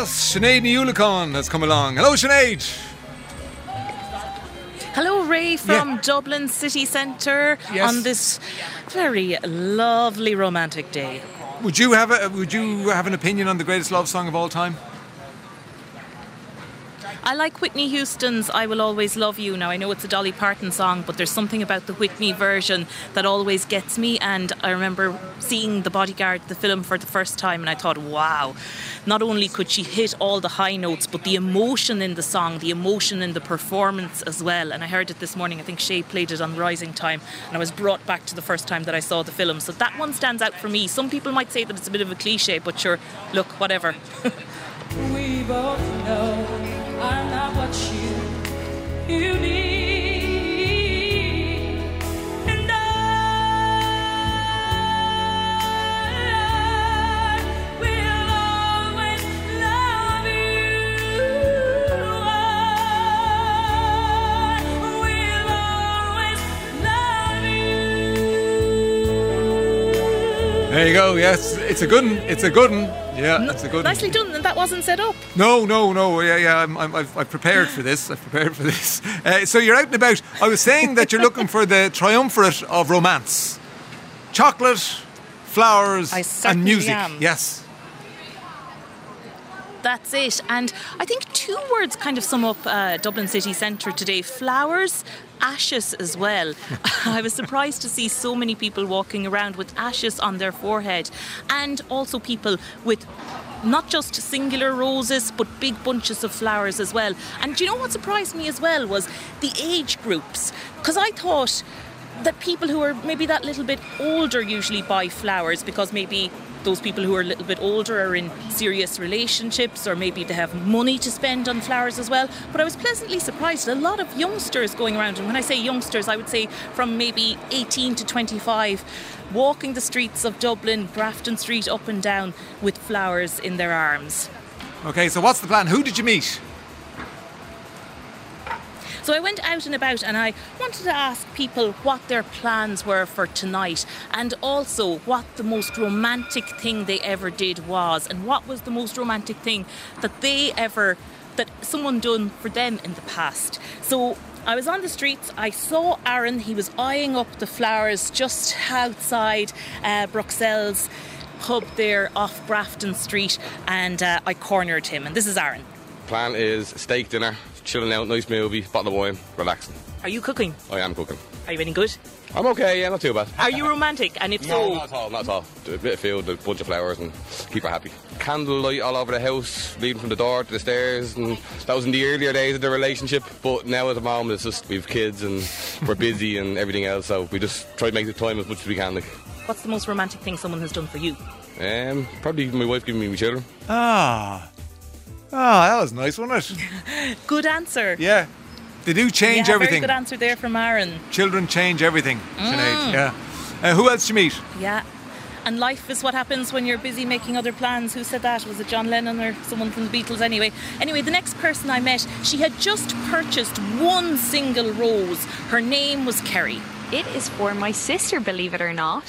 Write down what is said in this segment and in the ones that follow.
last, Sinead Ní Uallacháin has come along. Hello, Sinead. Hello, Ray from Yeah. Dublin City Centre Yes. on this very lovely romantic day. Would you have a Would you have an opinion on the greatest love song of all time? I like Whitney Houston's I Will Always Love You. Now, I know it's a Dolly Parton song, but there's something about the Whitney version that always gets me. And I remember seeing The Bodyguard, the film, for the first time, and I thought, wow, not only could she hit all the high notes, but the emotion in the song, the emotion in the performance as well. And I heard it this morning, I think Shay played it on Rising Time, and I was brought back to the first time that I saw the film. So that one stands out for me. Some people might say that it's a bit of a cliche, but sure, look, whatever. We both know you need, There you go. Yes, it's a good one. It's a good one. Yeah, it's a good one. Nicely done, and that wasn't set up. No, no, no. Yeah, yeah. I'm, I'm, I've, I've prepared for this. I've prepared for this. Uh, so you're out and about. I was saying that you're looking for the triumvirate of romance: chocolate, flowers, and music. am. Yes. That's it. And I think two words kind of sum up uh, Dublin city centre today flowers, ashes as well. I was surprised to see so many people walking around with ashes on their forehead, and also people with not just singular roses but big bunches of flowers as well. And do you know what surprised me as well was the age groups. Because I thought that people who are maybe that little bit older usually buy flowers because maybe those people who are a little bit older are in serious relationships or maybe they have money to spend on flowers as well. But I was pleasantly surprised. A lot of youngsters going around, and when I say youngsters, I would say from maybe 18 to 25, walking the streets of Dublin, Grafton Street up and down with flowers in their arms. Okay. So what's the plan? Who did you meet? So I went out and about and I wanted to ask people what their plans were for tonight and also what the most romantic thing they ever did was and what was the most romantic thing that they ever that someone done for them in the past. So I was on the streets, I saw Aaron, he was eyeing up the flowers just outside uh, Bruxelles pub there off Grafton Street and uh, I cornered him and this is Aaron. Plan is steak dinner, chilling out, nice movie, bottle of wine, relaxing. Are you cooking? I am cooking. Are you any good? I'm okay, yeah, not too bad. Are you romantic? And if No, so, not at all, not at all. Do a bit of food, a bunch of flowers, and keep her happy. Candlelight all over the house, leading from the door to the stairs, and that was in the earlier days of the relationship. But now at the moment, it's just we've kids and we're busy and everything else, so we just try to make the time as much as we can. Like, what's the most romantic thing someone has done for you? um, probably my wife giving me my children. Ah. Ah, that was nice, wasn't it? Good answer. Yeah. They do change yeah, everything. Very good answer there from Aaron. Children change everything, Mm. Sinead. Yeah. Uh, who else did you meet? Yeah. And life is what happens when you're busy making other plans. Who said that? Was it John Lennon or someone from the Beatles? Anyway, anyway, the next person I met, she had just purchased one single rose. Her name was Kerry. It is for my sister, believe it or not,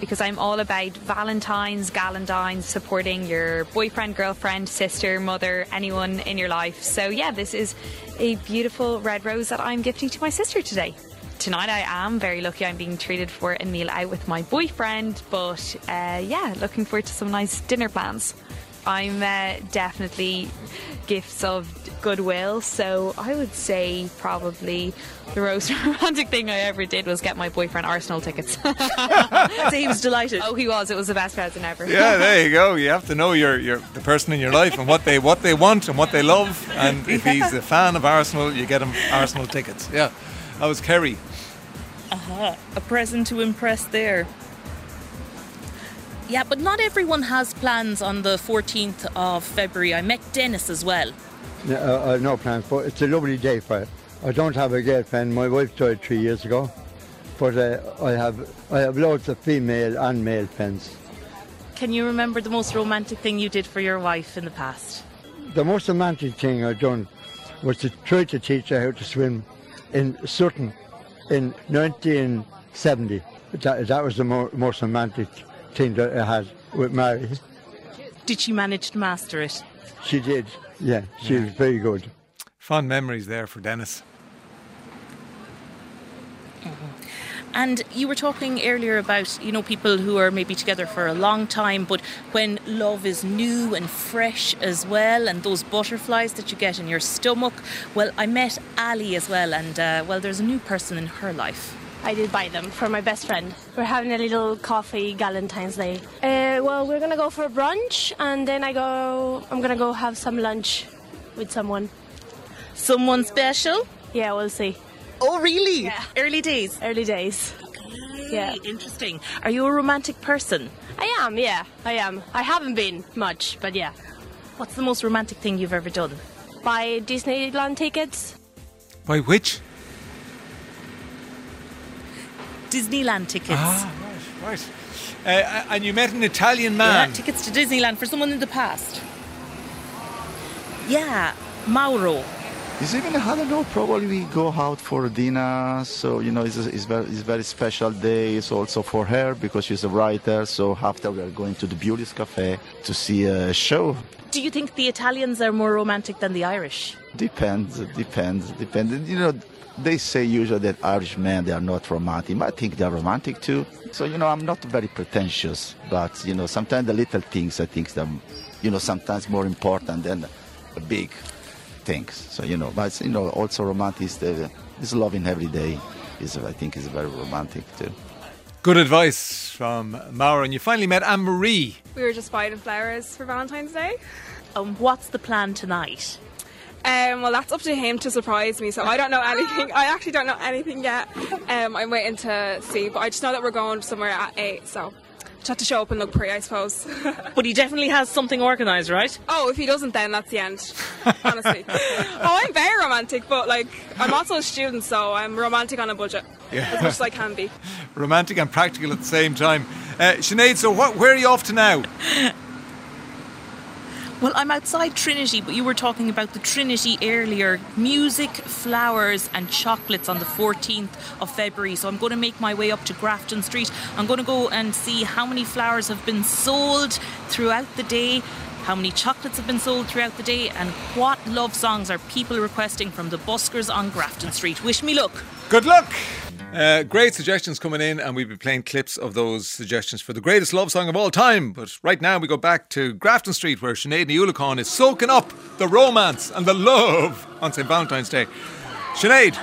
because I'm all about Valentine's, Galentines, supporting your boyfriend, girlfriend, sister, mother, anyone in your life. So, yeah, this is a beautiful red rose that I'm gifting to my sister today. Tonight, I am very lucky I'm being treated for a meal out with my boyfriend, but uh, yeah, looking forward to some nice dinner plans. I'm uh, definitely gifts of goodwill, so I would say probably the most romantic thing I ever did was get my boyfriend Arsenal tickets. So he was delighted. oh, he was. It was the best present ever. Yeah, there you go. You have to know your, your the person in your life and what they what they want and what they love. And if he's a fan of Arsenal, you get him Arsenal tickets. Yeah, that was Kerry. a present to impress there. Yeah, but not everyone has plans on the 14th of February. I met Dennis as well. Yeah, uh, uh, no plans, but it's a lovely day for it. I don't have a girlfriend. My wife died three years ago, but uh, I have I have loads of female and male friends. Can you remember the most romantic thing you did for your wife in the past? The most romantic thing I've done was to try to teach her how to swim in Sutton in 1970. That, that was the mo- most romantic thing that I had with Mary. Did she manage to master it? She did, yeah, she was very good. Fond memories there for Dennis. And you were talking earlier about, you know, people who are maybe together for a long time, but when love is new and fresh as well, and those butterflies that you get in your stomach. Well, I met Ali as well, and uh, well, there's a new person in her life. I did buy them for my best friend. We're having a little coffee Valentine's Day. Uh, well, we're gonna go for brunch, and then I go. I'm gonna go have some lunch with someone. Someone special? Yeah, we'll see. Oh, really? Yeah. Early days. Early days. Yeah. Interesting. Are you a romantic person? I am. Yeah, I am. I haven't been much, but yeah. What's the most romantic thing you've ever done? Buy Disneyland tickets. By which? Disneyland tickets. Ah, right, right. Uh, and you met an Italian Yeah, man. tickets to Disneyland for someone in the past. Yeah, Mauro. It's even I don't know. Probably we go out for dinner. So you know, it's a, it's very it's very special day. It's also for her because she's a writer. So after we are going to the Bewley's Cafe to see a show. Do you think the Italians are more romantic than the Irish? Depends. Depends. Depends. You know, they say usually that Irish men they are not romantic. But I think they are romantic too. So you know, I'm not very pretentious, but you know, sometimes the little things I think that you know sometimes more important than the big things. So you know, but you know, also romantic is the is loving every day. Is I think is very romantic too. Good advice from Mauro. And you finally met Anne Marie. We were just buying flowers for Valentine's Day. Um, what's the plan tonight? Um, well, that's up to him to surprise me. So I don't know anything. I actually don't know anything yet. Um, I'm waiting to see, but I just know that we're going somewhere at eight. So just have to show up and look pretty, I suppose. But he definitely has something organised, right? oh, if he doesn't, then that's the end. Honestly. oh, I'm very romantic, but like I'm also a student, so I'm romantic on a budget Yeah. as much as I can be. Romantic and practical at the same time. Uh, Sinead, so what, where are you off to now? Well, I'm outside Trinity, but you were talking about the Trinity earlier. Music, flowers, and chocolates on the 14th of February. So I'm going to make my way up to Grafton Street. I'm going to go and see how many flowers have been sold throughout the day, how many chocolates have been sold throughout the day, and what love songs are people requesting from the buskers on Grafton Street. Wish me luck. Good luck! Uh, great suggestions coming in, and we'll be playing clips of those suggestions for the greatest love song of all time. But right now, we go back to Grafton Street, where Sinead Ní Uallacháin is soaking up the romance and the love on St. Valentine's Day. Sinead,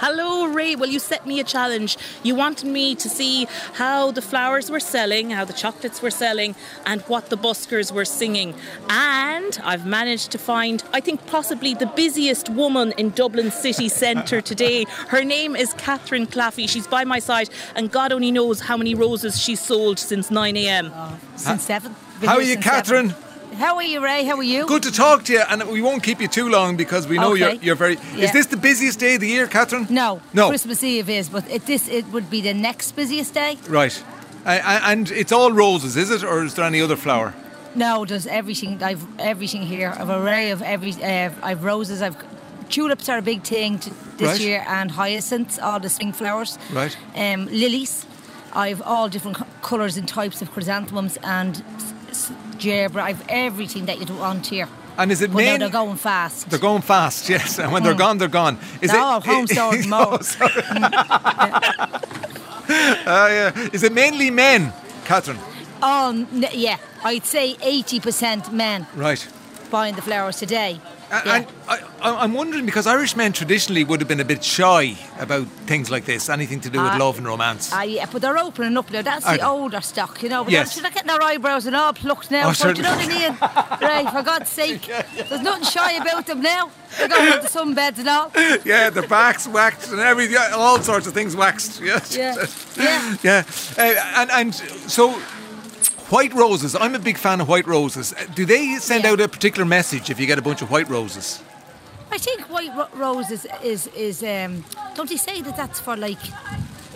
Hello, Ray. Well, you set me a challenge. You wanted me to see how the flowers were selling, how the chocolates were selling, and what the buskers were singing. And I've managed to find, I think, possibly the busiest woman in Dublin city centre today. Her name is Catherine Claffey. She's by my side, and God only knows how many roses she's sold since 9 a.m. Since seven. Been how are you, Catherine? seven. How are you, Ray? How are you? Good to talk to you, and we won't keep you too long because we know you're you're very. Is this the busiest day of the year, Catherine? No, No. Christmas Eve is, but it, this it would be the next busiest day. Right. Uh, uh, and it's all roses, is it, or is there any other flower? No, there's everything. I've everything here. I've an array of every. Uh, I've roses. I've tulips are a big thing to, this Right. year, and hyacinths, all the spring flowers. Right. Um, lilies. I've all different co- colours and types of chrysanthemums and s- s- gerbera. I've everything that you'd want here. And is it main? they're going fast. They're going fast, yes. And when they're gone, they're gone. Is No, it home stored. Oh, sorry. Ah, yeah. Is it mainly men, Catherine? Oh, yeah. I'd say 80% men Right. buying the flowers today. Yeah. And I, I- I'm wondering because Irish men traditionally would have been a bit shy about things like this, anything to do with Ah, love and romance. Ah, yeah, but they're opening up now. That's Are the older stock, you know. But Yes. they're getting their eyebrows and all plucked now. Oh, but you know what I mean? right, for God's sake. There's nothing shy about them now. They're going to the sunbeds and all. yeah, their backs waxed and everything, all sorts of things waxed. Yes. Yeah, yeah. yeah. Uh, and, and so, white roses. I'm a big fan of white roses. Uh, Do they send Yeah. out a particular message if you get a bunch of white roses? I think white ro- rose is, is, is um, don't they say that that's for like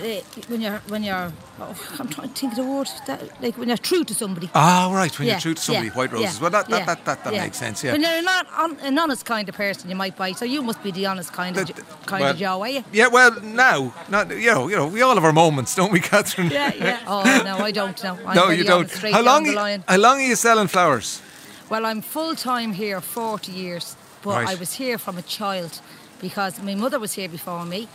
uh, when you're when you're oh, I'm trying to think of the word that, like when you're true to somebody. Ah, right. When Yeah, you're true to somebody, yeah, white roses. yeah, well, that that, that, that, that makes sense. Yeah. When you're not on, an honest kind of person, you might buy. So you must be the honest kind of That- jo- kind well, of Joe, are you? Yeah, well, now, not you know, you know, we all have our moments, don't we, Catherine? Yeah, yeah. Oh no, I don't know. I'm no, you don't. How long? are you- How long are you selling flowers? Well, I'm full time here, 40 years, but Right. I was here from a child because my mother was here before me,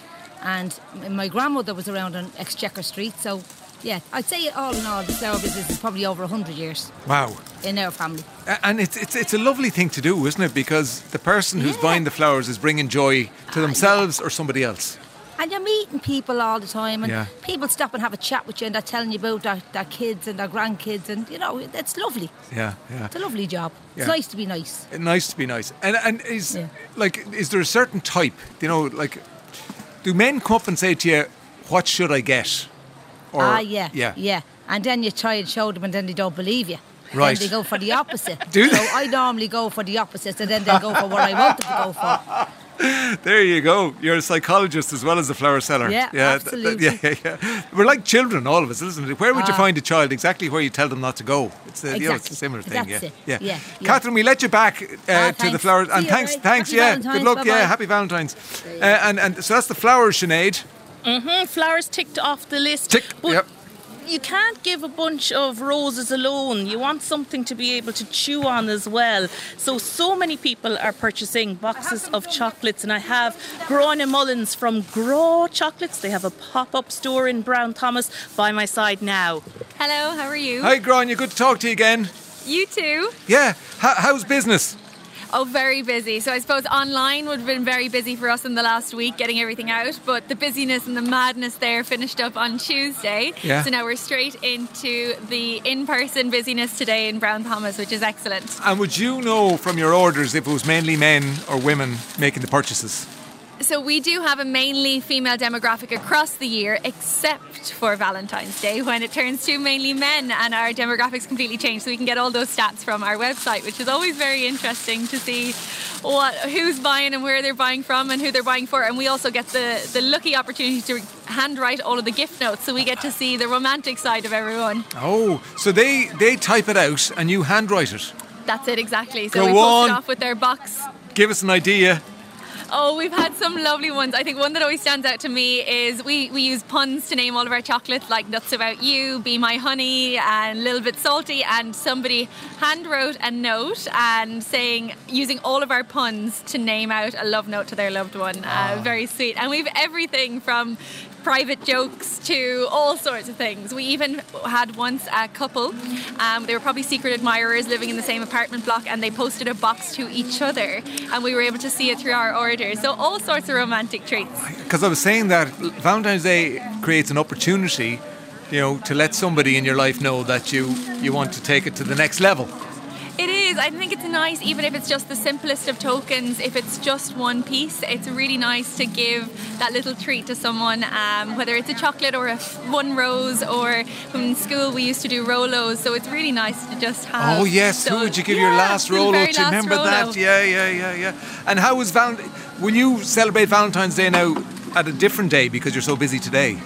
and my grandmother was around on Exchequer Street. So, yeah, I'd say all in all, the flower business is probably over 100 years Wow. in our family. And it's, it's it's a lovely thing to do, isn't it? Because the person who's Yeah. buying the flowers is bringing joy to Ah, themselves or somebody else. And you're meeting people all the time, and Yeah. people stop and have a chat with you, and they're telling you about their, their kids and their grandkids, and you know, it's lovely. Yeah, yeah. It's a lovely job. It's nice to be nice. Nice to be nice. And and is Yeah. like is there a certain type? You know, like do men come up and say to you, "What should I get?" Or ah, yeah, yeah, yeah. And then you try and show them, and then they don't believe you. Right. Then they go for the opposite. Do they? So I normally go for the opposite, and then they go for what I want them to go for. There you go. You're a psychologist as well as a flower seller. Yeah, th- th- absolutely. yeah, yeah, yeah. We're like children, all of us, isn't it? Where would you Ah. find a child? Exactly where you tell them not to go. It's a, you know, it's a similar thing. That's yeah. it. yeah, Yeah, yeah. Catherine, we let you back uh, Ah, to the flowers, and thanks, right. thanks, Happy yeah. Valentine's, Good luck, yeah. bye-bye. Happy Valentine's. Uh, and and so that's the flowers, Sinead. hmm flowers ticked off the list. Tick. But Yep. You can't give a bunch of roses alone. You want something to be able to chew on as well. So, so many people are purchasing boxes of chocolates, and I have Gráinne Mullins from Grá Chocolates. They have a pop up store in Brown Thomas by my side now. Hello, how are you? Hi, Gráinne. Good to talk to you again. You too? Yeah. How, how's business? Oh, very busy. So I suppose online would have been very busy for us in the last week getting everything out, but the busyness and the madness there finished up on Tuesday. Yeah. So now we're straight into the in person busyness today in Brown Thomas, which is excellent. And would you know from your orders if it was mainly men or women making the purchases? So we do have a mainly female demographic across the year, except for Valentine's Day when it turns to mainly men and our demographics completely change. So we can get all those stats from our website, which is always very interesting to see what who's buying and where they're buying from and who they're buying for. And we also get the, the lucky opportunity to handwrite all of the gift notes, so we get to see the romantic side of everyone. Oh, so they they type it out and you handwrite it. That's it exactly. So Go we post on. it off with their box Give us an idea. Oh, we've had some lovely ones. I think one that always stands out to me is we, we use puns to name all of our chocolates, like Nuts About You, Be My Honey, and Little Bit Salty. And somebody hand wrote a note and saying, using all of our puns to name out a love note to their loved one. Uh, very sweet. And we've everything from private jokes to all sorts of things. We even had once a couple, um, they were probably secret admirers living in the same apartment block, and they posted a box to each other, and we were able to see it through our orders. So, all sorts of romantic treats. Because I was saying that Valentine's Day creates an opportunity, you know, to let somebody in your life know that you you want to take it to the next level. Is. I think it's nice, even if it's just the simplest of tokens, if it's just one piece, it's really nice to give that little treat to someone, um, whether it's a chocolate or a f- one rose, or in school we used to do Rolos, so it's really nice to just have. oh yes, who would you give your last Rolo to? Remember Rolo. that? Yeah, yeah, yeah, yeah. And how was Val? Will you celebrate Valentine's Day now at a different day because you're so busy today?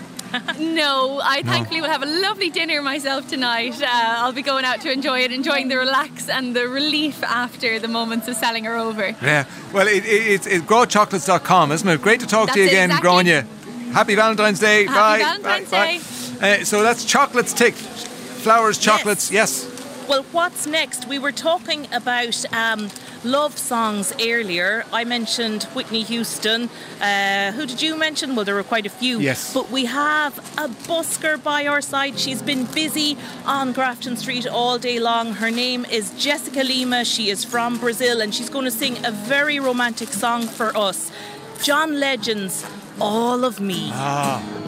No, I No. thankfully will have a lovely dinner myself tonight. Uh, I'll be going out to enjoy it, enjoying the relax and the relief after the moments of selling are over. Yeah. Well, it, it, it's it's grachocolates.com, isn't it? Great to talk That's to you again, exactly. Gráinne. Happy Valentine's Day. Happy bye. Valentine's bye, bye. Uh, so that's chocolates ticked. Flowers, chocolates, yes. Well, what's next? We were talking about um, love songs earlier. I mentioned Whitney Houston. Uh, who did you mention? Well, there were quite a few. Yes. But we have a busker by our side. She's been busy on Grafton Street all day long. Her name is Jessica Lima. She is from Brazil and she's going to sing a very romantic song for us. John Legend's All of Me. Ah.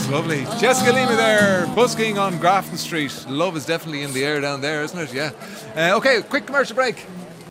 That's lovely. Jessica Lima there, busking on Grafton Street. Love is definitely in the air down there, isn't it? Yeah. Uh, okay, quick commercial break.